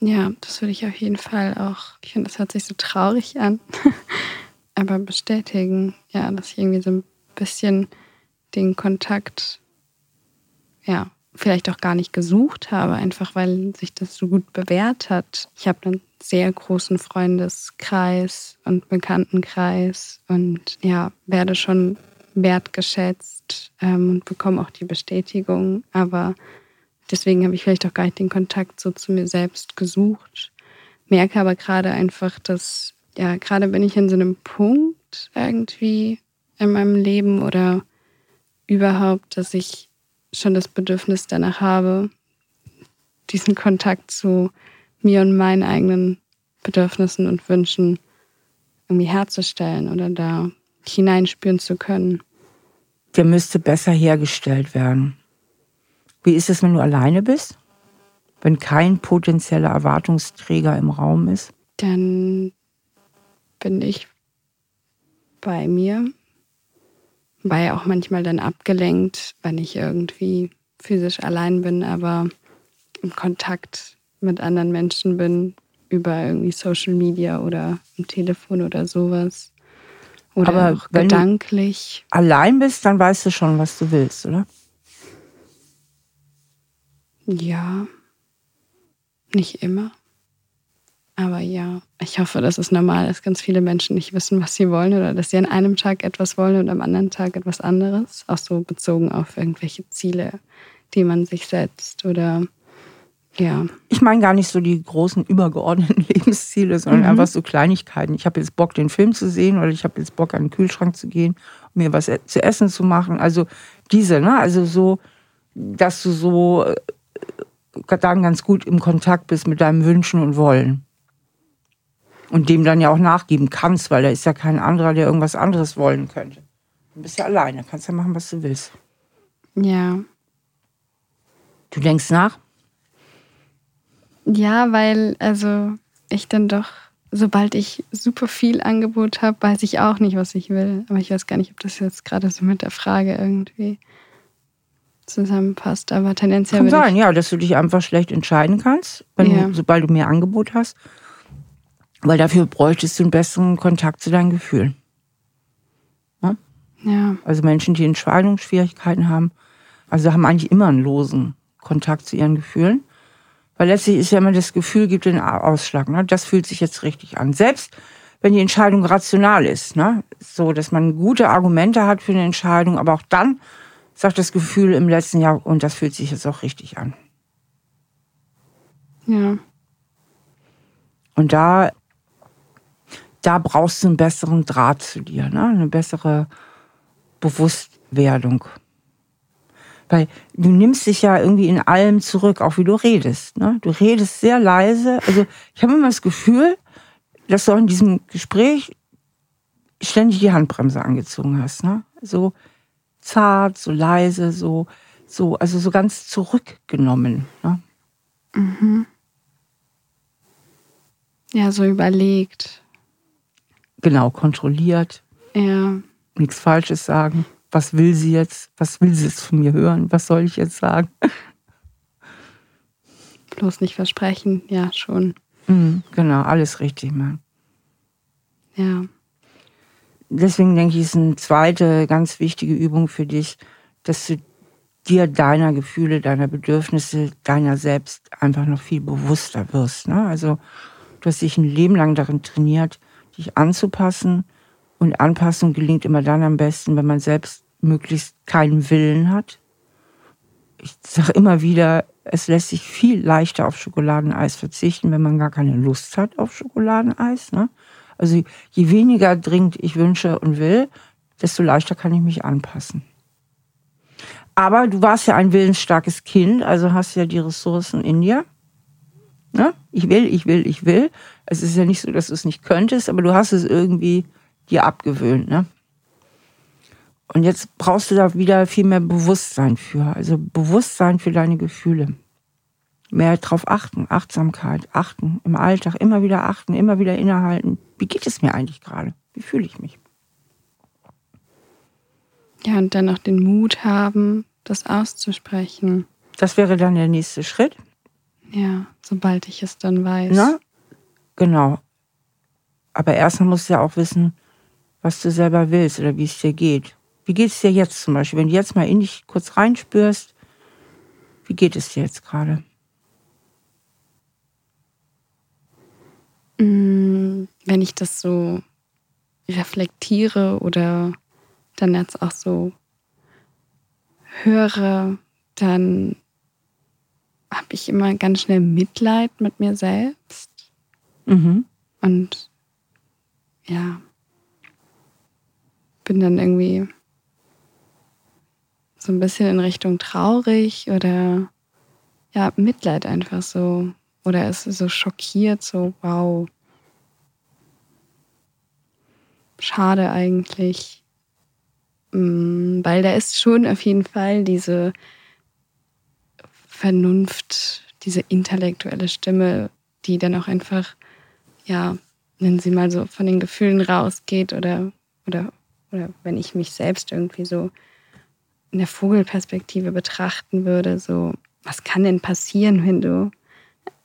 Ja, das würde ich auf jeden Fall auch, ich finde, das hört sich so traurig an, (laughs) aber bestätigen, ja, dass ich irgendwie so ein bisschen den Kontakt, ja, vielleicht auch gar nicht gesucht habe, einfach weil sich das so gut bewährt hat. Ich habe einen sehr großen Freundeskreis und Bekanntenkreis und ja, werde schon wertgeschätzt ähm, und bekomme auch die Bestätigung. Aber deswegen habe ich vielleicht auch gar nicht den Kontakt so zu mir selbst gesucht. Merke aber gerade einfach, dass, ja, gerade bin ich in so einem Punkt irgendwie, in meinem Leben oder überhaupt, dass ich schon das Bedürfnis danach habe, diesen Kontakt zu mir und meinen eigenen Bedürfnissen und Wünschen irgendwie herzustellen oder da hineinspüren zu können. Der müsste besser hergestellt werden. Wie ist es, wenn du alleine bist? Wenn kein potenzieller Erwartungsträger im Raum ist? Dann bin ich bei mir war ja auch manchmal dann abgelenkt, wenn ich irgendwie physisch allein bin, aber im Kontakt mit anderen Menschen bin, über irgendwie Social Media oder im Telefon oder sowas. Oder aber gedanklich. Du allein bist, dann weißt du schon, was du willst, oder? Ja. Nicht immer. Aber ja, ich hoffe, dass es normal ist, ganz viele Menschen nicht wissen, was sie wollen oder dass sie an einem Tag etwas wollen und am anderen Tag etwas anderes. Auch so bezogen auf irgendwelche Ziele, die man sich setzt oder ja. Ich meine gar nicht so die großen übergeordneten (laughs) Lebensziele, sondern mhm. einfach so Kleinigkeiten. Ich habe jetzt Bock, den Film zu sehen oder ich habe jetzt Bock, an den Kühlschrank zu gehen, um mir was e-, zu essen zu machen. Also diese, ne? Also so, dass du so äh, dann ganz gut im Kontakt bist mit deinen Wünschen und Wollen und dem dann ja auch nachgeben kannst, weil da ist ja kein anderer, der irgendwas anderes wollen könnte. Du bist ja alleine, kannst ja machen, was du willst. Ja. Du denkst nach? Ja, weil also ich dann doch, sobald ich super viel Angebot habe, weiß ich auch nicht, was ich will. Aber ich weiß gar nicht, ob das jetzt gerade so mit der Frage irgendwie zusammenpasst. Aber tendenziell. Kann sein, ja, dass du dich einfach schlecht entscheiden kannst, ja. du, sobald du mehr Angebot hast. Weil dafür bräuchtest du einen besseren Kontakt zu deinen Gefühlen. Ja? ja. Also Menschen, die Entscheidungsschwierigkeiten haben, also haben eigentlich immer einen losen Kontakt zu ihren Gefühlen. Weil letztlich ist ja immer das Gefühl, gibt den Ausschlag. Ne? Das fühlt sich jetzt richtig an. Selbst wenn die Entscheidung rational ist, ne? so dass man gute Argumente hat für eine Entscheidung, aber auch dann sagt das Gefühl im letzten Jahr, und das fühlt sich jetzt auch richtig an. Ja. Und da, da brauchst du einen besseren Draht zu dir, ne? eine bessere Bewusstwerdung. Weil du nimmst dich ja irgendwie in allem zurück, auch wie du redest. Ne? Du redest sehr leise. Also ich habe immer das Gefühl, dass du auch in diesem Gespräch ständig die Handbremse angezogen hast. Ne? So zart, so leise, so, so, also so ganz zurückgenommen. Ne? Mhm. Ja, so überlegt. Genau, kontrolliert. Ja. Nichts Falsches sagen was will sie jetzt? Was will sie jetzt von mir hören? Was soll ich jetzt sagen? (laughs) Bloß nicht versprechen, ja, schon. Mhm, genau, alles richtig machen. Ja. Deswegen denke ich, ist eine zweite ganz wichtige Übung für dich, dass du dir deiner Gefühle, deiner Bedürfnisse, deiner selbst einfach noch viel bewusster wirst. Ne? Also du hast dich ein Leben lang darin trainiert, dich anzupassen, und Anpassung gelingt immer dann am besten, wenn man selbst möglichst keinen Willen hat. Ich sage immer wieder, es lässt sich viel leichter auf Schokoladeneis verzichten, wenn man gar keine Lust hat auf Schokoladeneis. Ne? Also je weniger dringend ich wünsche und will, desto leichter kann ich mich anpassen. Aber du warst ja ein willensstarkes Kind, also hast ja die Ressourcen in dir. Ne? Ich will, ich will, ich will. Es ist ja nicht so, dass du es nicht könntest, aber du hast es irgendwie dir abgewöhnt. Ne? Und jetzt brauchst du da wieder viel mehr Bewusstsein für. Also Bewusstsein für deine Gefühle. Mehr drauf achten, Achtsamkeit, achten, im Alltag immer wieder achten, immer wieder innehalten. Wie geht es mir eigentlich gerade? Wie fühle ich mich? Ja, und dann auch den Mut haben, das auszusprechen. Das wäre dann der nächste Schritt. Ja, sobald ich es dann weiß. Na? Genau. Aber erstmal musst du ja auch wissen, was du selber willst oder wie es dir geht. Wie geht es dir jetzt zum Beispiel? Wenn du jetzt mal in dich kurz reinspürst, wie geht es dir jetzt gerade? Mm, wenn ich das so reflektiere oder dann jetzt auch so höre, dann habe ich immer ganz schnell Mitleid mit mir selbst. Mhm. Und ja, bin dann irgendwie so ein bisschen in Richtung traurig oder ja, Mitleid einfach so. Oder ist so schockiert, so wow. Schade eigentlich. Mm, weil da ist schon auf jeden Fall diese Vernunft, diese intellektuelle Stimme, die dann auch einfach, ja, nennen Sie mal so von den Gefühlen rausgeht oder, oder oder wenn ich mich selbst irgendwie so in der Vogelperspektive betrachten würde, so, was kann denn passieren, wenn du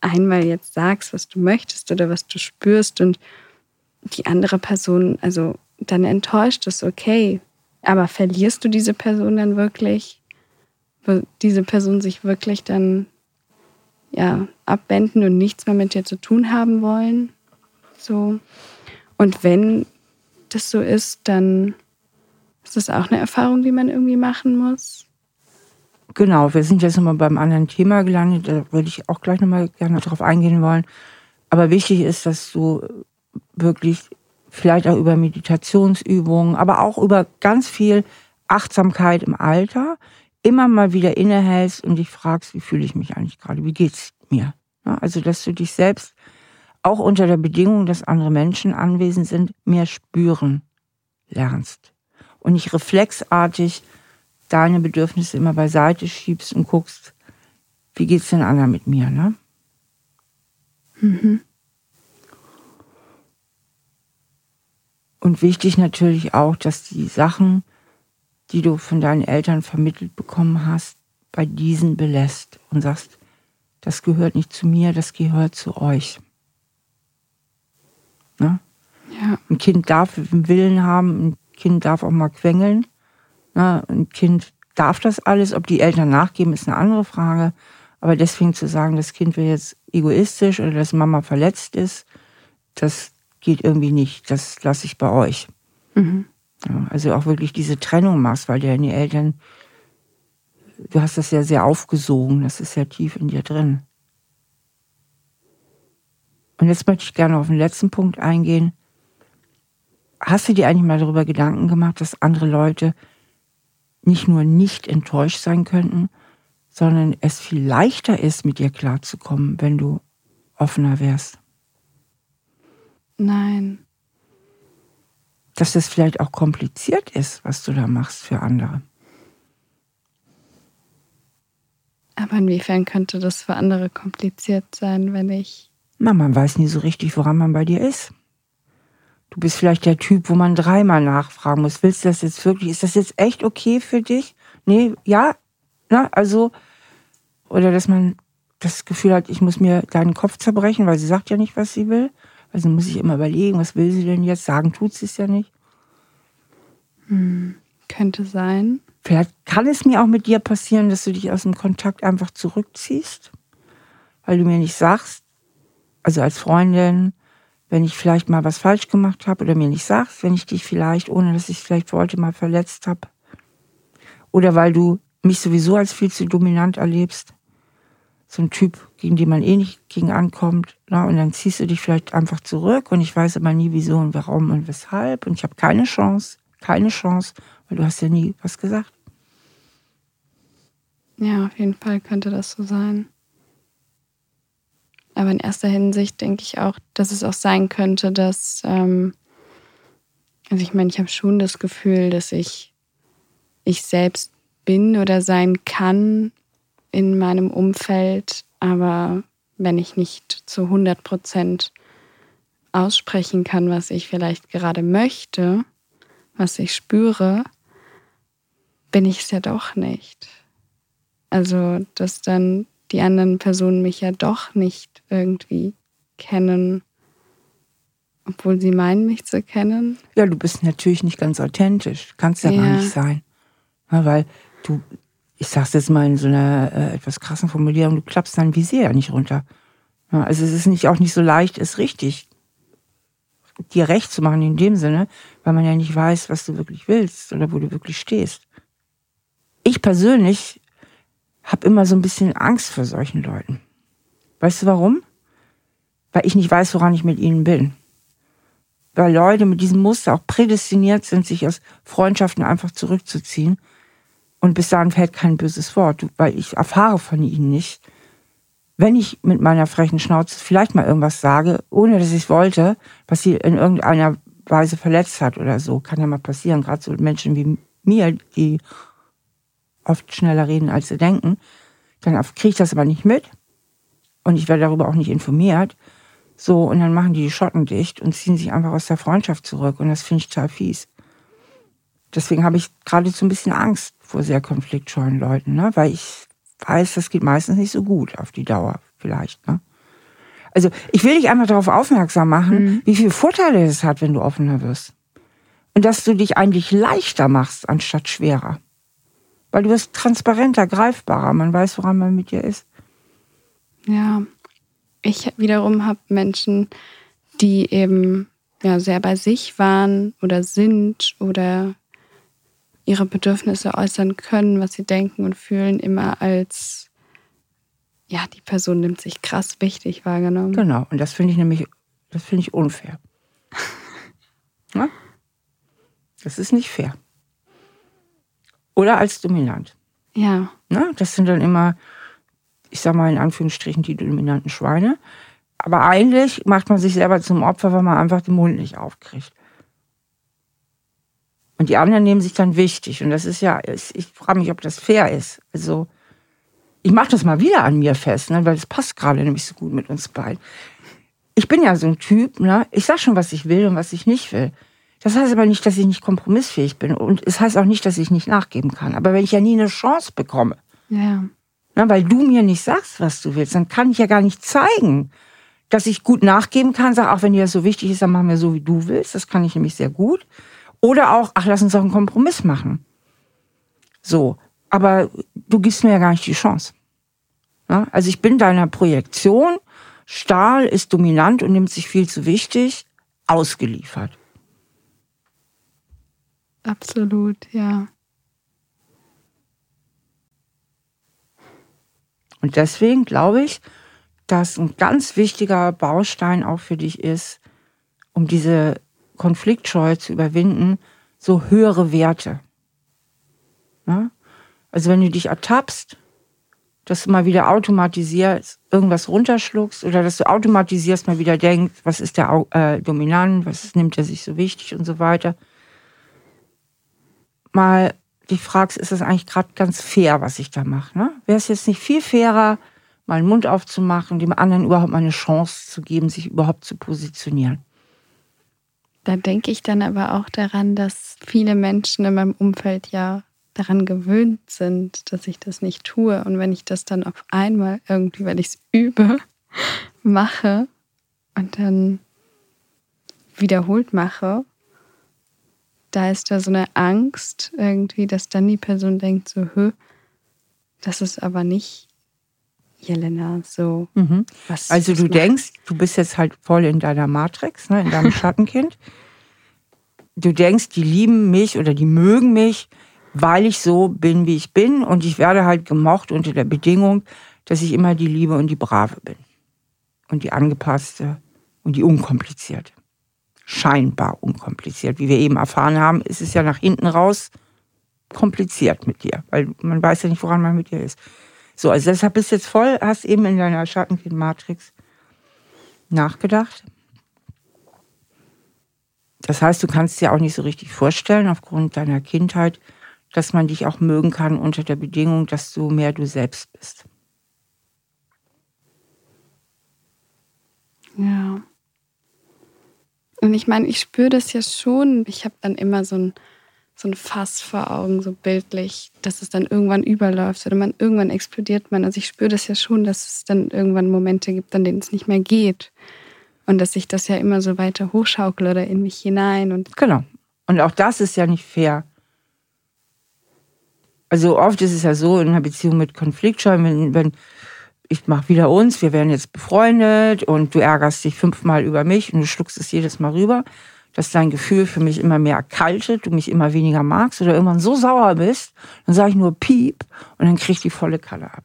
einmal jetzt sagst, was du möchtest oder was du spürst und die andere Person, also dann enttäuscht ist, okay, aber verlierst du diese Person dann wirklich? Wird diese Person sich wirklich dann ja, abwenden und nichts mehr mit dir zu tun haben wollen? So. Und wenn das so ist, dann ist das auch eine Erfahrung, die man irgendwie machen muss. Genau, wir sind jetzt nochmal beim anderen Thema gelandet. Da würde ich auch gleich nochmal gerne darauf eingehen wollen. Aber wichtig ist, dass du wirklich vielleicht auch über Meditationsübungen, aber auch über ganz viel Achtsamkeit im Alter immer mal wieder innehältst und dich fragst, wie fühle ich mich eigentlich gerade? Wie geht's mir? Also, dass du dich selbst auch unter der Bedingung, dass andere Menschen anwesend sind, mehr spüren lernst. Und nicht reflexartig deine Bedürfnisse immer beiseite schiebst und guckst, wie geht's den anderen mit mir, ne? Mhm. Und wichtig natürlich auch, dass die Sachen, die du von deinen Eltern vermittelt bekommen hast, bei diesen belässt und sagst, das gehört nicht zu mir, das gehört zu euch. Ne? Ja. Ein Kind darf einen Willen haben, ein Kind darf auch mal quengeln. Ne? Ein Kind darf das alles. Ob die Eltern nachgeben, ist eine andere Frage. Aber deswegen zu sagen, das Kind wäre jetzt egoistisch oder dass Mama verletzt ist, das geht irgendwie nicht. Das lasse ich bei euch. Mhm. Ja, also auch wirklich diese Trennung machst, weil deine Eltern, du hast das ja sehr aufgesogen, das ist ja tief in dir drin. Und jetzt möchte ich gerne auf den letzten Punkt eingehen. Hast du dir eigentlich mal darüber Gedanken gemacht, dass andere Leute nicht nur nicht enttäuscht sein könnten, sondern es viel leichter ist, mit dir klarzukommen, wenn du offener wärst? Nein. Dass es vielleicht auch kompliziert ist, was du da machst für andere. Aber inwiefern könnte das für andere kompliziert sein, wenn ich. Na, man weiß nie so richtig, woran man bei dir ist. Du bist vielleicht der Typ, wo man dreimal nachfragen muss. Willst du das jetzt wirklich? Ist das jetzt echt okay für dich? Nee, ja, na, also, oder dass man das Gefühl hat, ich muss mir deinen Kopf zerbrechen, weil sie sagt ja nicht, was sie will. Also muss ich immer überlegen, was will sie denn jetzt? Sagen tut sie es ja nicht. Hm, könnte sein. Vielleicht kann es mir auch mit dir passieren, dass du dich aus dem Kontakt einfach zurückziehst, weil du mir nicht sagst, also als Freundin, wenn ich vielleicht mal was falsch gemacht habe oder mir nicht sagst, wenn ich dich vielleicht, ohne dass ich es vielleicht wollte, mal verletzt habe. Oder weil du mich sowieso als viel zu dominant erlebst. So ein Typ, gegen den man eh nicht gegen ankommt. Na, und dann ziehst du dich vielleicht einfach zurück und ich weiß aber nie wieso und warum und weshalb. Und ich habe keine Chance, keine Chance, weil du hast ja nie was gesagt. Ja, auf jeden Fall könnte das so sein. Aber in erster Hinsicht denke ich auch, dass es auch sein könnte, dass, ähm, also ich meine, ich habe schon das Gefühl, dass ich ich selbst bin oder sein kann in meinem Umfeld, aber wenn ich nicht zu 100 Prozent aussprechen kann, was ich vielleicht gerade möchte, was ich spüre, bin ich es ja doch nicht. Also, dass dann die anderen Personen mich ja doch nicht irgendwie kennen, obwohl sie meinen, mich zu kennen. Ja, du bist natürlich nicht ganz authentisch. Kannst ja, ja. gar nicht sein. Ja, weil du, ich sag's jetzt mal in so einer äh, etwas krassen Formulierung, du klappst dein Visier ja nicht runter. Ja, also es ist nicht auch nicht so leicht, es richtig dir recht zu machen in dem Sinne, weil man ja nicht weiß, was du wirklich willst oder wo du wirklich stehst. Ich persönlich habe immer so ein bisschen Angst vor solchen Leuten. Weißt du warum? Weil ich nicht weiß, woran ich mit ihnen bin. Weil Leute mit diesem Muster auch prädestiniert sind, sich aus Freundschaften einfach zurückzuziehen. Und bis dahin fällt kein böses Wort, weil ich erfahre von ihnen nicht. Wenn ich mit meiner frechen Schnauze vielleicht mal irgendwas sage, ohne dass ich wollte, was sie in irgendeiner Weise verletzt hat oder so, kann ja mal passieren, gerade so Menschen wie mir, die oft schneller reden, als sie denken. Dann kriege ich das aber nicht mit und ich werde darüber auch nicht informiert. So, und dann machen die die Schotten dicht und ziehen sich einfach aus der Freundschaft zurück. Und das finde ich total fies. Deswegen habe ich geradezu ein bisschen Angst vor sehr konfliktscheuen Leuten, ne? weil ich weiß, das geht meistens nicht so gut auf die Dauer vielleicht. Ne? Also ich will dich einfach darauf aufmerksam machen, mhm. wie viele Vorteile es hat, wenn du offener wirst. Und dass du dich eigentlich leichter machst, anstatt schwerer. Weil du wirst transparenter, greifbarer. Man weiß, woran man mit dir ist. Ja, ich wiederum habe Menschen, die eben ja, sehr bei sich waren oder sind oder ihre Bedürfnisse äußern können, was sie denken und fühlen, immer als, ja, die Person nimmt sich krass wichtig wahrgenommen. Genau, und das finde ich nämlich, das finde ich unfair. (laughs) ja? Das ist nicht fair. Oder als dominant. Ja. Ne? Das sind dann immer, ich sag mal in Anführungsstrichen, die dominanten Schweine. Aber eigentlich macht man sich selber zum Opfer, weil man einfach den Mund nicht aufkriegt. Und die anderen nehmen sich dann wichtig. Und das ist ja, ich frage mich, ob das fair ist. Also, ich mache das mal wieder an mir fest, ne, weil es passt gerade nämlich so gut mit uns beiden. Ich bin ja so ein Typ, ne? ich sag schon, was ich will und was ich nicht will. Das heißt aber nicht, dass ich nicht kompromissfähig bin. Und es heißt auch nicht, dass ich nicht nachgeben kann. Aber wenn ich ja nie eine Chance bekomme, ja. ne, weil du mir nicht sagst, was du willst, dann kann ich ja gar nicht zeigen, dass ich gut nachgeben kann. Sag, auch wenn dir das so wichtig ist, dann machen wir so, wie du willst. Das kann ich nämlich sehr gut. Oder auch, ach, lass uns doch einen Kompromiss machen. So. Aber du gibst mir ja gar nicht die Chance. Ja? Also ich bin deiner Projektion, Stahl ist dominant und nimmt sich viel zu wichtig, ausgeliefert. Absolut, ja. Und deswegen glaube ich, dass ein ganz wichtiger Baustein auch für dich ist, um diese Konfliktscheu zu überwinden, so höhere Werte. Ja? Also wenn du dich ertappst, dass du mal wieder automatisierst, irgendwas runterschluckst oder dass du automatisierst mal wieder denkst, was ist der äh, dominant, was nimmt er sich so wichtig und so weiter. Mal dich fragst, ist das eigentlich gerade ganz fair, was ich da mache? Ne? Wäre es jetzt nicht viel fairer, mal den Mund aufzumachen, dem anderen überhaupt mal eine Chance zu geben, sich überhaupt zu positionieren? Da denke ich dann aber auch daran, dass viele Menschen in meinem Umfeld ja daran gewöhnt sind, dass ich das nicht tue. Und wenn ich das dann auf einmal irgendwie, weil ich es übe, (laughs) mache und dann wiederholt mache, da ist da so eine Angst irgendwie, dass dann die Person denkt so, hö, das ist aber nicht Jelena, so. Mhm. Was, also du denkst, du bist jetzt halt voll in deiner Matrix, ne, in deinem (laughs) Schattenkind. du denkst, die lieben mich oder die mögen mich, weil ich so bin, wie ich bin. Und ich werde halt gemocht unter der Bedingung, dass ich immer die Liebe und die Brave bin. Und die angepasste und die unkomplizierte. Scheinbar unkompliziert. Wie wir eben erfahren haben, ist es ja nach hinten raus kompliziert mit dir, weil man weiß ja nicht, woran man mit dir ist. So, also deshalb bist du jetzt voll, hast eben in deiner Schattenkind-Matrix nachgedacht. Das heißt, du kannst dir auch nicht so richtig vorstellen, aufgrund deiner Kindheit, dass man dich auch mögen kann unter der Bedingung, dass du mehr du selbst bist. Ja. Und ich meine, ich spüre das ja schon. Ich habe dann immer so ein so ein Fass vor Augen, so bildlich, dass es dann irgendwann überläuft oder man irgendwann explodiert man. Also ich spüre das ja schon, dass es dann irgendwann Momente gibt, an denen es nicht mehr geht. Und dass ich das ja immer so weiter hochschaukle oder in mich hinein. Und genau. Und auch das ist ja nicht fair. Also oft ist es ja so in einer Beziehung mit Konfliktscheu, wenn, wenn ich mache wieder uns, wir werden jetzt befreundet und du ärgerst dich fünfmal über mich und du schluckst es jedes Mal rüber dass dein Gefühl für mich immer mehr erkaltet, du mich immer weniger magst oder irgendwann so sauer bist, dann sage ich nur Piep und dann krieg ich die volle Kalle ab.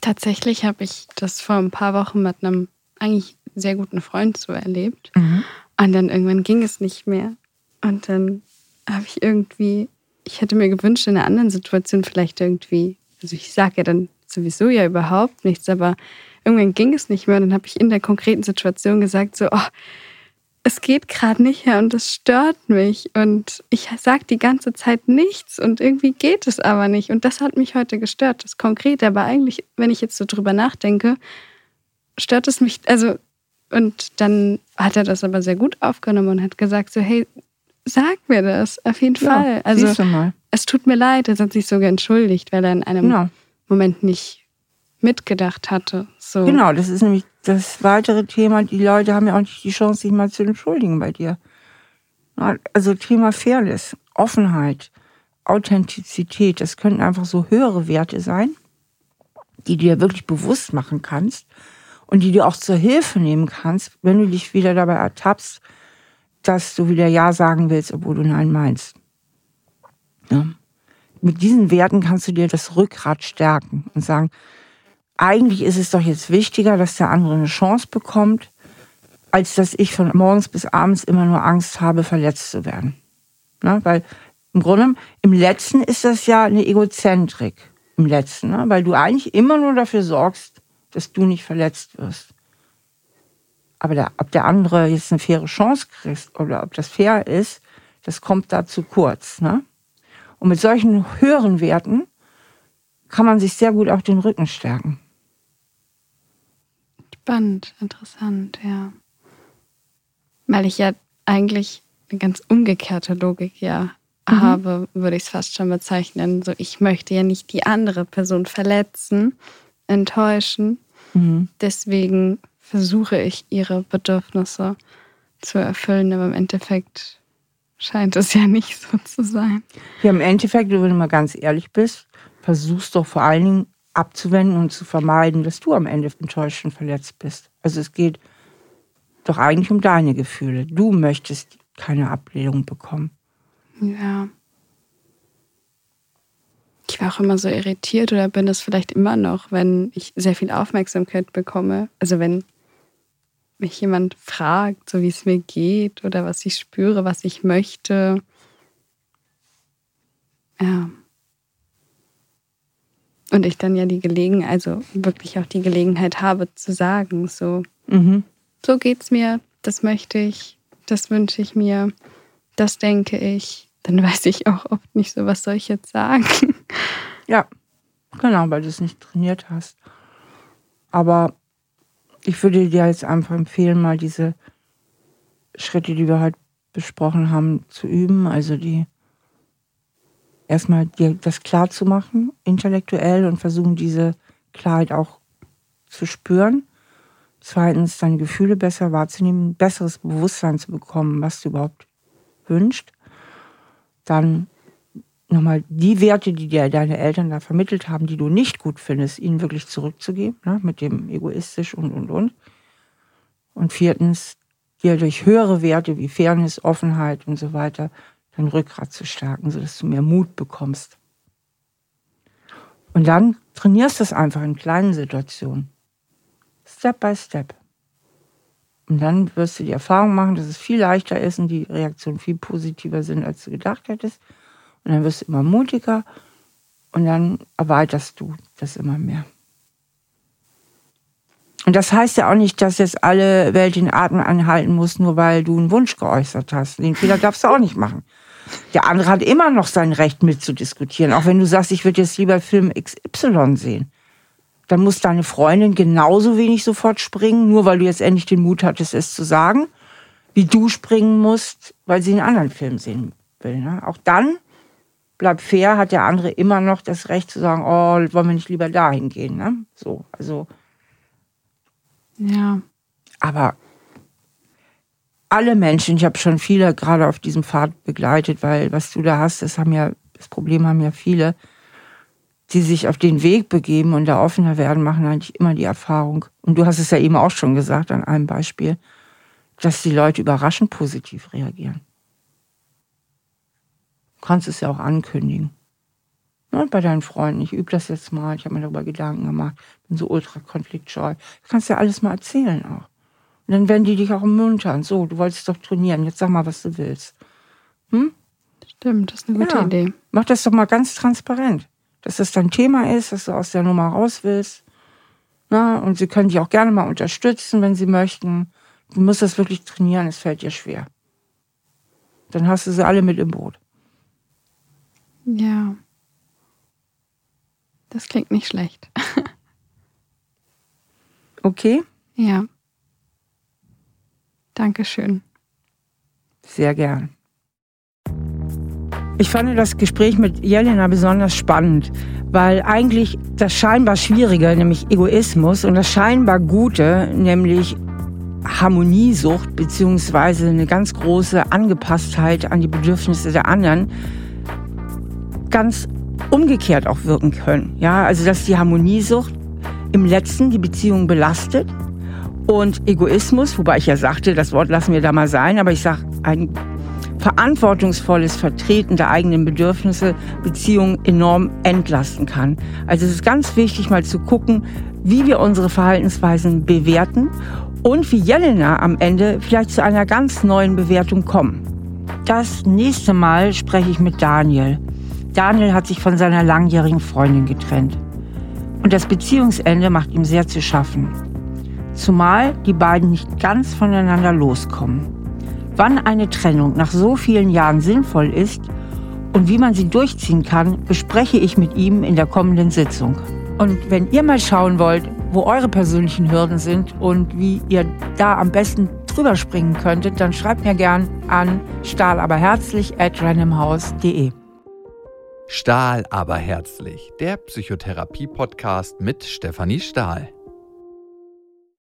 Tatsächlich habe ich das vor ein paar Wochen mit einem eigentlich sehr guten Freund so erlebt. Mhm. Und dann irgendwann ging es nicht mehr. Und dann habe ich irgendwie, ich hätte mir gewünscht, in einer anderen Situation vielleicht irgendwie, also ich sage ja dann sowieso ja überhaupt nichts, aber irgendwann ging es nicht mehr. Und dann habe ich in der konkreten Situation gesagt, so, oh, es geht gerade nicht mehr und es stört mich und ich sage die ganze Zeit nichts und irgendwie geht es aber nicht und das hat mich heute gestört, das Konkrete, aber eigentlich, wenn ich jetzt so drüber nachdenke, stört es mich, also und dann hat er das aber sehr gut aufgenommen und hat gesagt so, hey, sag mir das, auf jeden ja, Fall. Also es tut mir leid, er hat sich sogar entschuldigt, weil er in einem ja. Moment nicht mitgedacht hatte. So. Genau, das ist nämlich das weitere Thema. Die Leute haben ja auch nicht die Chance, sich mal zu entschuldigen bei dir. Also Thema Fairness, Offenheit, Authentizität, das könnten einfach so höhere Werte sein, die du dir wirklich bewusst machen kannst und die du auch zur Hilfe nehmen kannst, wenn du dich wieder dabei ertappst, dass du wieder Ja sagen willst, obwohl du Nein meinst. Ja. Mit diesen Werten kannst du dir das Rückgrat stärken und sagen, eigentlich ist es doch jetzt wichtiger, dass der andere eine Chance bekommt, als dass ich von morgens bis abends immer nur Angst habe, verletzt zu werden. Ne? Weil im Grunde, im Letzten ist das ja eine Egozentrik. Im Letzten, ne? weil du eigentlich immer nur dafür sorgst, dass du nicht verletzt wirst. Aber der, ob der andere jetzt eine faire Chance kriegt oder ob das fair ist, das kommt da zu kurz. Ne? Und mit solchen höheren Werten kann man sich sehr gut auch den Rücken stärken. Spannend, interessant, ja. Weil ich ja eigentlich eine ganz umgekehrte Logik ja mhm. habe, würde ich es fast schon bezeichnen. So, ich möchte ja nicht die andere Person verletzen, enttäuschen. Mhm. Deswegen versuche ich, ihre Bedürfnisse zu erfüllen, aber im Endeffekt scheint es ja (laughs) nicht so zu sein. Ja, im Endeffekt, wenn du mal ganz ehrlich bist, versuchst doch vor allen Dingen abzuwenden und zu vermeiden, dass du am Ende enttäuscht und verletzt bist. Also es geht doch eigentlich um deine Gefühle. Du möchtest keine Ablehnung bekommen. Ja. Ich war auch immer so irritiert oder bin es vielleicht immer noch, wenn ich sehr viel Aufmerksamkeit bekomme. Also wenn mich jemand fragt, so wie es mir geht oder was ich spüre, was ich möchte. Ja. Und ich dann ja die Gelegenheit, also wirklich auch die Gelegenheit habe zu sagen, so, mhm. so geht's mir, das möchte ich, das wünsche ich mir, das denke ich. Dann weiß ich auch oft nicht so, was soll ich jetzt sagen. (laughs) Ja, genau, weil du es nicht trainiert hast. Aber ich würde dir jetzt einfach empfehlen, mal diese Schritte, die wir heute besprochen haben, zu üben. Also die erstmal dir das klar zu machen, intellektuell und versuchen, diese Klarheit auch zu spüren. Zweitens, deine Gefühle besser wahrzunehmen, besseres Bewusstsein zu bekommen, was du überhaupt wünschst. Dann nochmal die Werte, die dir deine Eltern da vermittelt haben, die du nicht gut findest, ihnen wirklich zurückzugeben, ne, mit dem egoistisch und, und, und. Und viertens, dir durch höhere Werte wie Fairness, Offenheit und so weiter dein Rückgrat zu stärken, sodass du mehr Mut bekommst. Und dann trainierst du es einfach in kleinen Situationen. Step by Step. Und dann wirst du die Erfahrung machen, dass es viel leichter ist und die Reaktionen viel positiver sind, als du gedacht hättest. Und dann wirst du immer mutiger und dann erweiterst du das immer mehr. Und das heißt ja auch nicht, dass jetzt alle Welt den Atem anhalten muss, nur weil du einen Wunsch geäußert hast. Den Fehler darfst du auch nicht machen. Der andere hat immer noch sein Recht mitzudiskutieren, auch wenn du sagst, ich würde jetzt lieber Film XY sehen. Dann muss deine Freundin genauso wenig sofort springen, nur weil du jetzt endlich den Mut hattest, es zu sagen, wie du springen musst, weil sie einen anderen Film sehen will. Ne? Auch dann bleibt fair, hat der andere immer noch das Recht zu sagen, oh, wollen wir nicht lieber dahin gehen, ne? So, also. Ja. Aber alle Menschen, ich habe schon viele gerade auf diesem Pfad begleitet, weil was du da hast, das haben ja, das Problem haben ja viele, die sich auf den Weg begeben und da offener werden, machen eigentlich immer die Erfahrung. Und du hast es ja eben auch schon gesagt an einem Beispiel, dass die Leute überraschend positiv reagieren kannst es ja auch ankündigen. Ne, bei deinen Freunden, ich übe das jetzt mal, ich habe mir darüber Gedanken gemacht, bin so ultra konfliktscheu. Du kannst ja alles mal erzählen auch. Und dann werden die dich auch ermuntern. So, du wolltest doch trainieren, jetzt sag mal, was du willst. Hm? Stimmt, das ist eine gute ja. Idee. Mach das doch mal ganz transparent. Dass das dein Thema ist, dass du aus der Nummer raus willst. Na, und sie können dich auch gerne mal unterstützen, wenn sie möchten. Du musst das wirklich trainieren, es fällt dir schwer. Dann hast du sie alle mit im Boot. Ja. Das klingt nicht schlecht. (laughs) okay? Ja. Dankeschön. Sehr gern. Ich fand das Gespräch mit Jelena besonders spannend, weil eigentlich das scheinbar Schwierige, nämlich Egoismus, und das scheinbar Gute, nämlich Harmoniesucht beziehungsweise eine ganz große Angepasstheit an die Bedürfnisse der anderen, ganz umgekehrt auch wirken können. Ja, also dass die Harmoniesucht im letzten die Beziehung belastet und Egoismus, wobei ich ja sagte, das Wort lassen wir da mal sein, aber ich sage ein verantwortungsvolles Vertreten der eigenen Bedürfnisse Beziehungen enorm entlasten kann. Also es ist ganz wichtig, mal zu gucken, wie wir unsere Verhaltensweisen bewerten und wie Jelena am Ende vielleicht zu einer ganz neuen Bewertung kommen. Das nächste Mal spreche ich mit Daniel. Daniel hat sich von seiner langjährigen Freundin getrennt. Und das Beziehungsende macht ihm sehr zu schaffen. Zumal die beiden nicht ganz voneinander loskommen. Wann eine Trennung nach so vielen Jahren sinnvoll ist und wie man sie durchziehen kann, bespreche ich mit ihm in der kommenden Sitzung. Und wenn ihr mal schauen wollt, wo eure persönlichen Hürden sind und wie ihr da am besten drüber springen könntet, dann schreibt mir gern an stahlaberherzlich at randomhouse.de. Stahl aber herzlich, der Psychotherapie-Podcast mit Stefanie Stahl.